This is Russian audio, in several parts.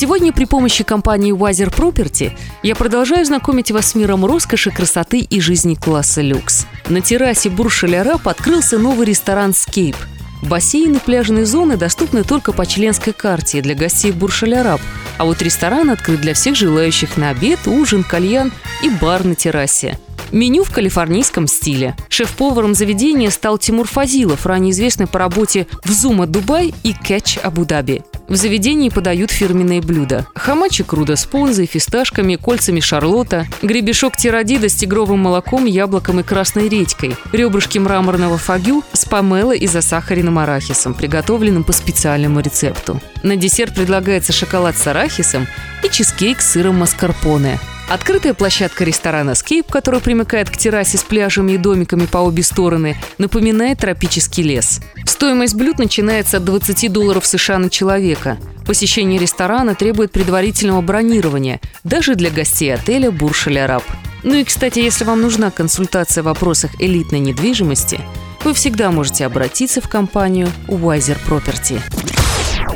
Сегодня при помощи компании Wiser Property я продолжаю знакомить вас с миром роскоши, красоты и жизни класса люкс. На террасе Бурж-Шалярап открылся новый ресторан «Скейп». Бассейн и пляжные зоны доступны только по членской карте для гостей Буршаляраб, а вот ресторан открыт для всех желающих на обед, ужин, кальян и бар на террасе. Меню в калифорнийском стиле. Шеф-поваром заведения стал Тимур Фазилов, ранее известный по работе в Зума Дубай и Кэтч Абу-Даби. В заведении подают фирменные блюда. Хамачик руда с понзой, фисташками, кольцами шарлота, гребешок тирадида с тигровым молоком, яблоком и красной редькой, ребрышки мраморного фагю с помело и засахаренным арахисом, приготовленным по специальному рецепту. На десерт предлагается шоколад с арахисом и чизкейк с сыром маскарпоне. Открытая площадка ресторана «Скейп», которая примыкает к террасе с пляжами и домиками по обе стороны, напоминает тропический лес. Стоимость блюд начинается от 20 долларов США на человека. Посещение ресторана требует предварительного бронирования, даже для гостей отеля «Буршаль-Араб». Ну и, кстати, если вам нужна консультация в вопросах элитной недвижимости, вы всегда можете обратиться в компанию Wiser Property.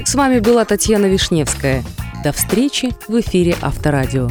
С вами была Татьяна Вишневская. До встречи в эфире Авторадио.